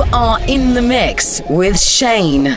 You are in the mix with Shane.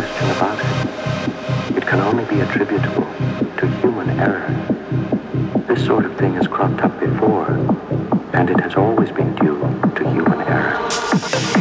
question about it. It can only be attributable to human error. This sort of thing has cropped up before, and it has always been due to human error.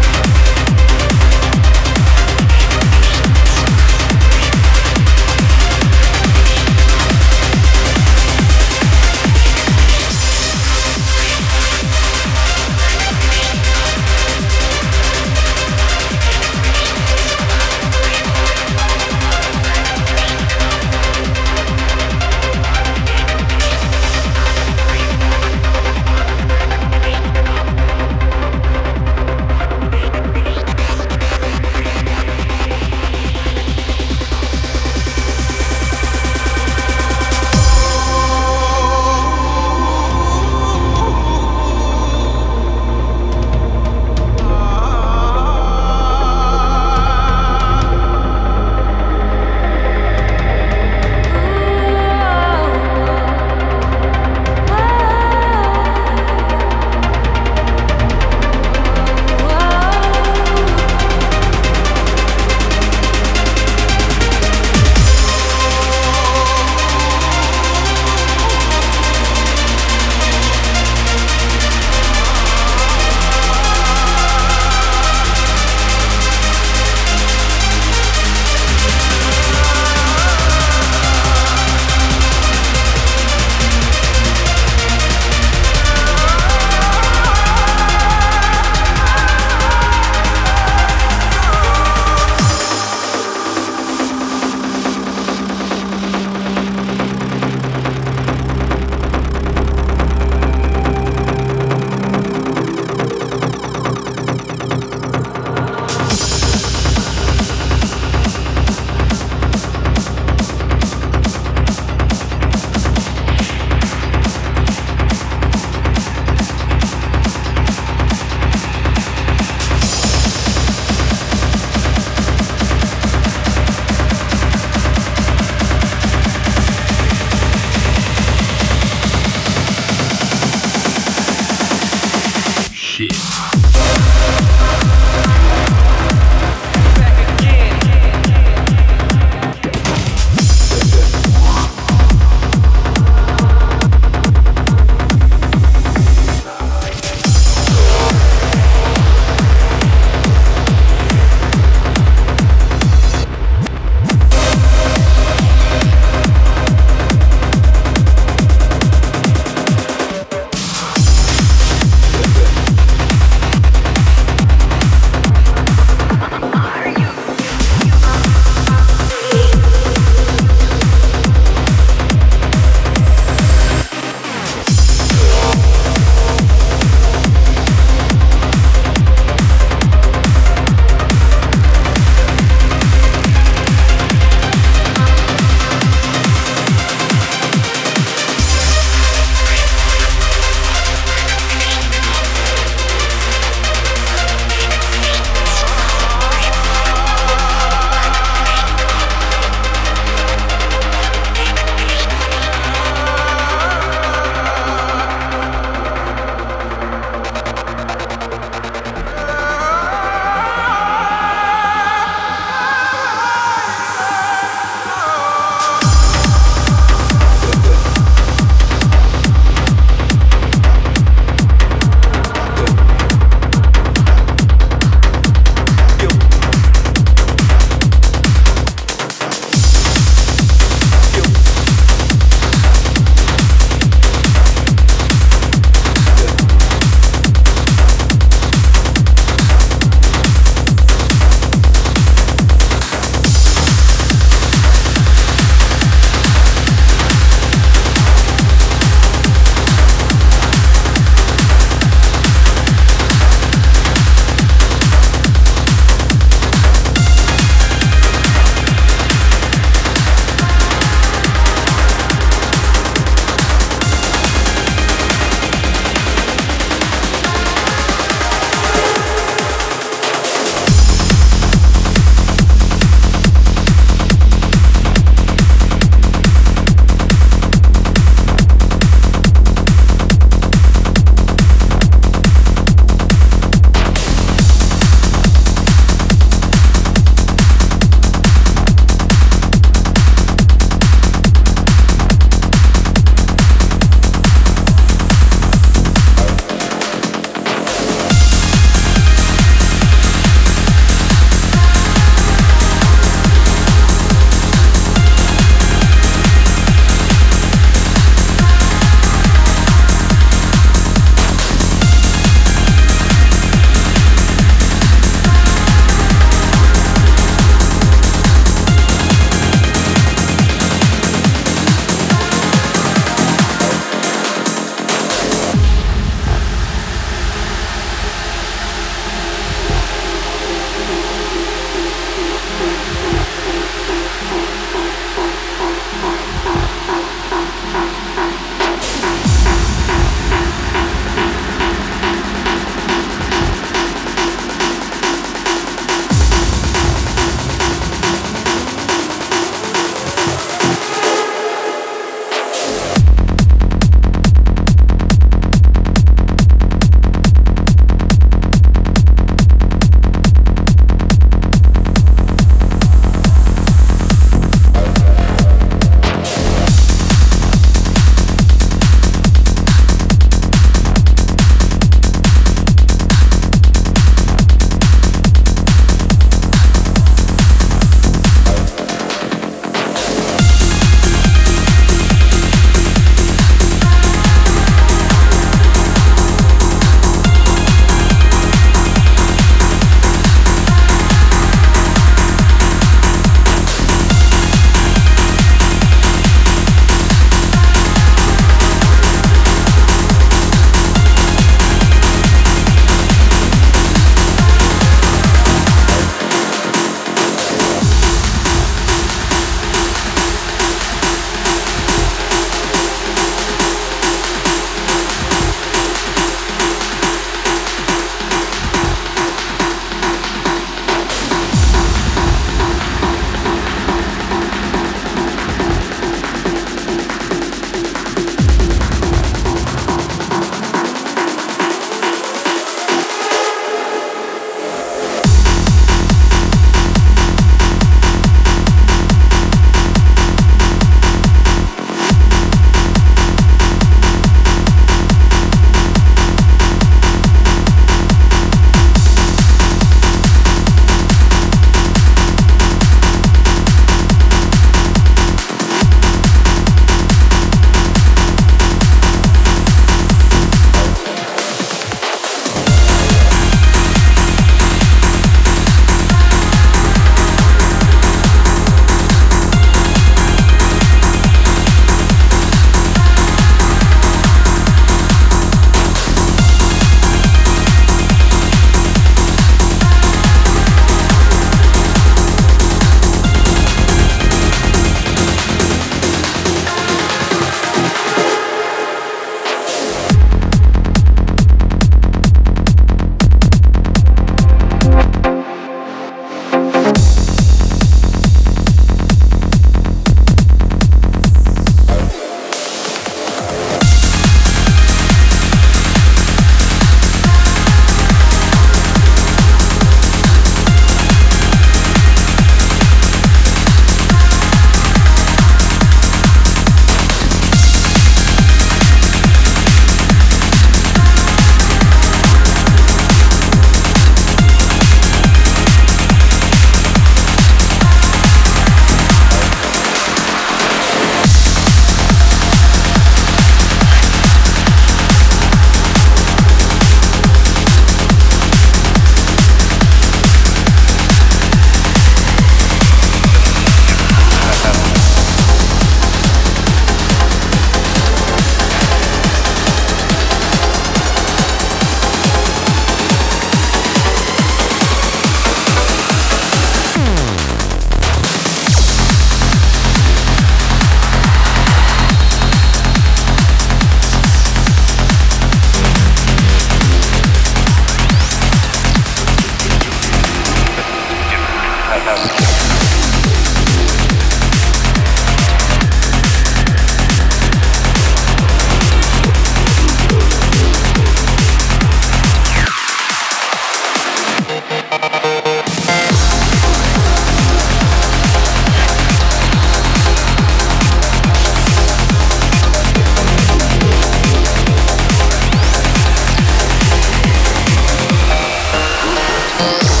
Thank.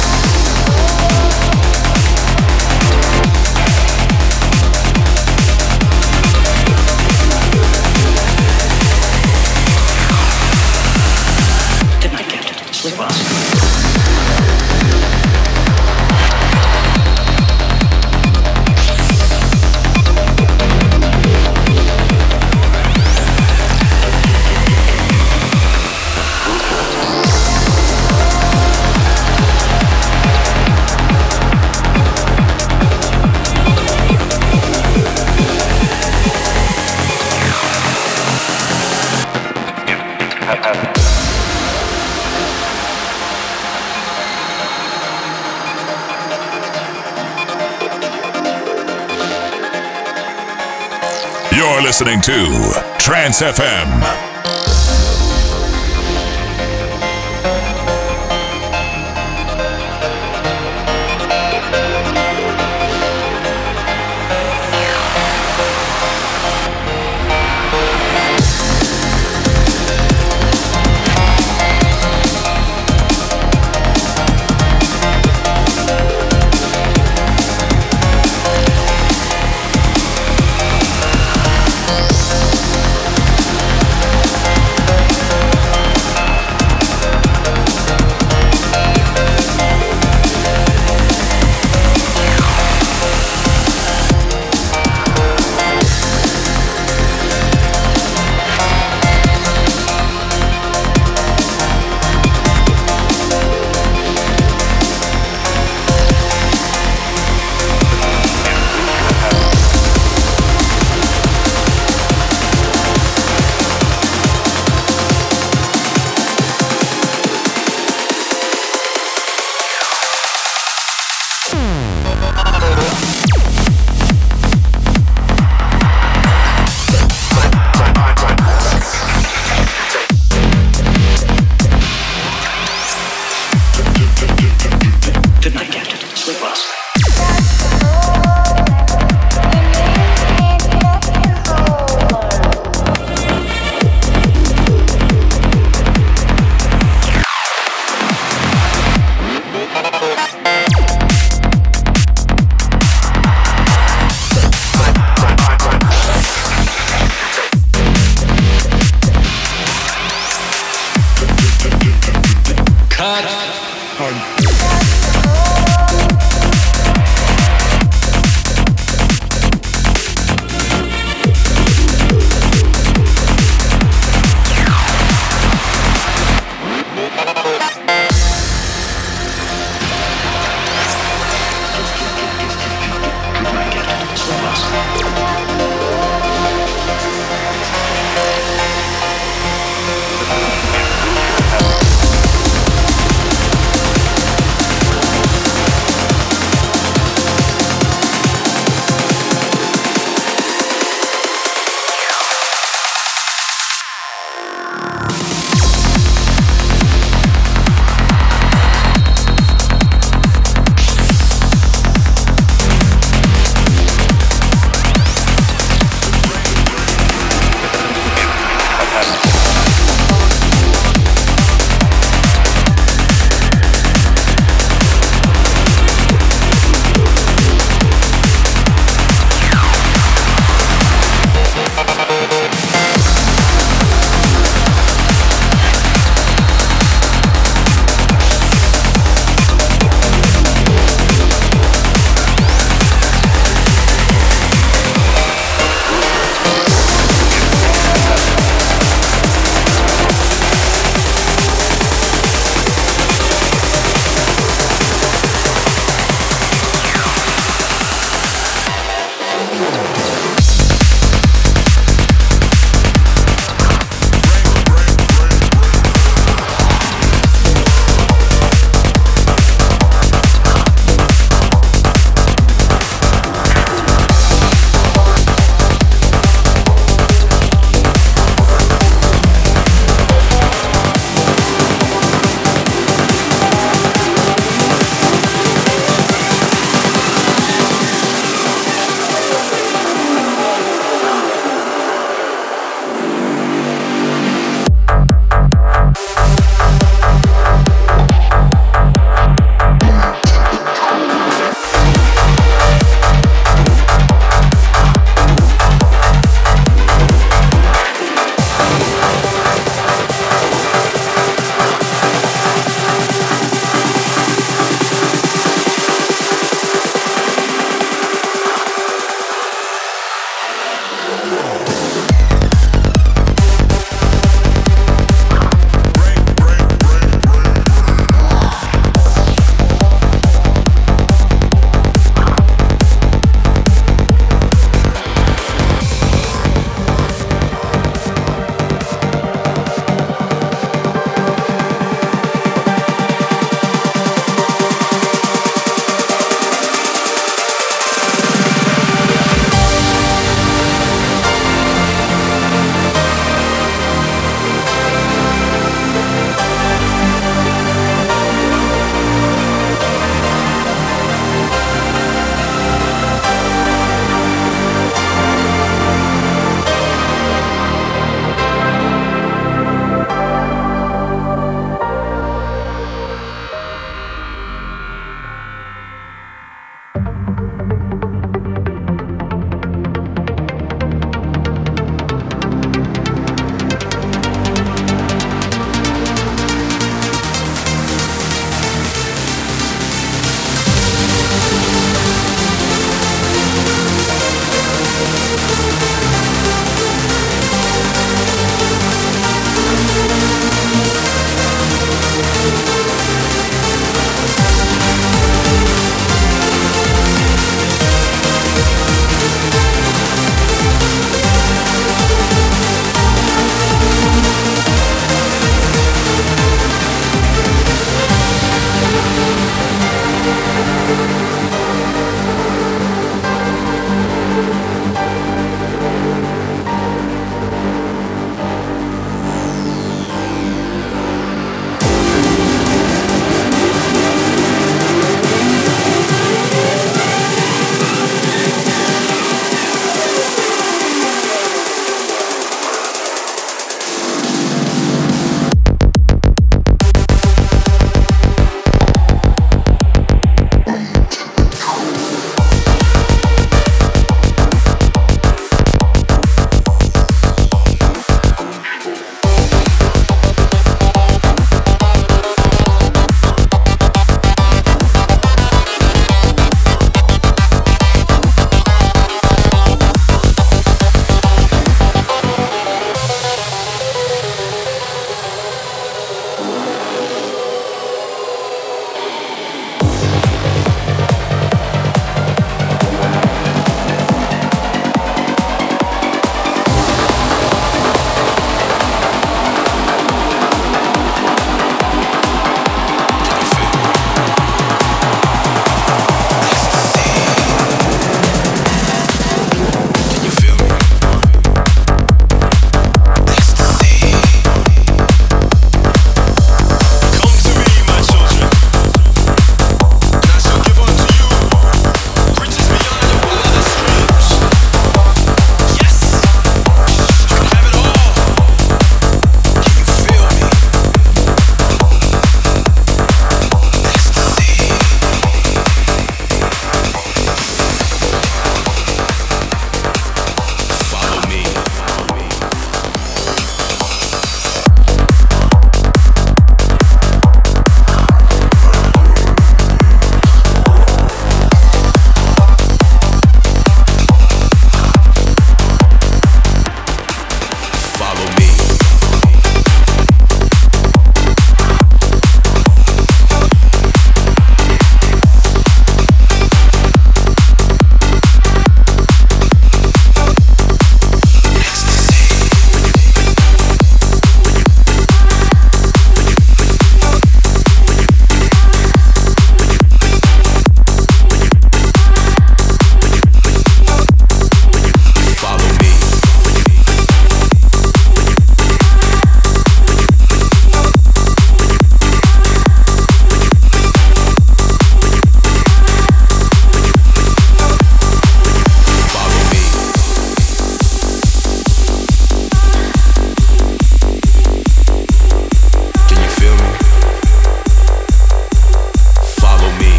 Listening to Trance FM.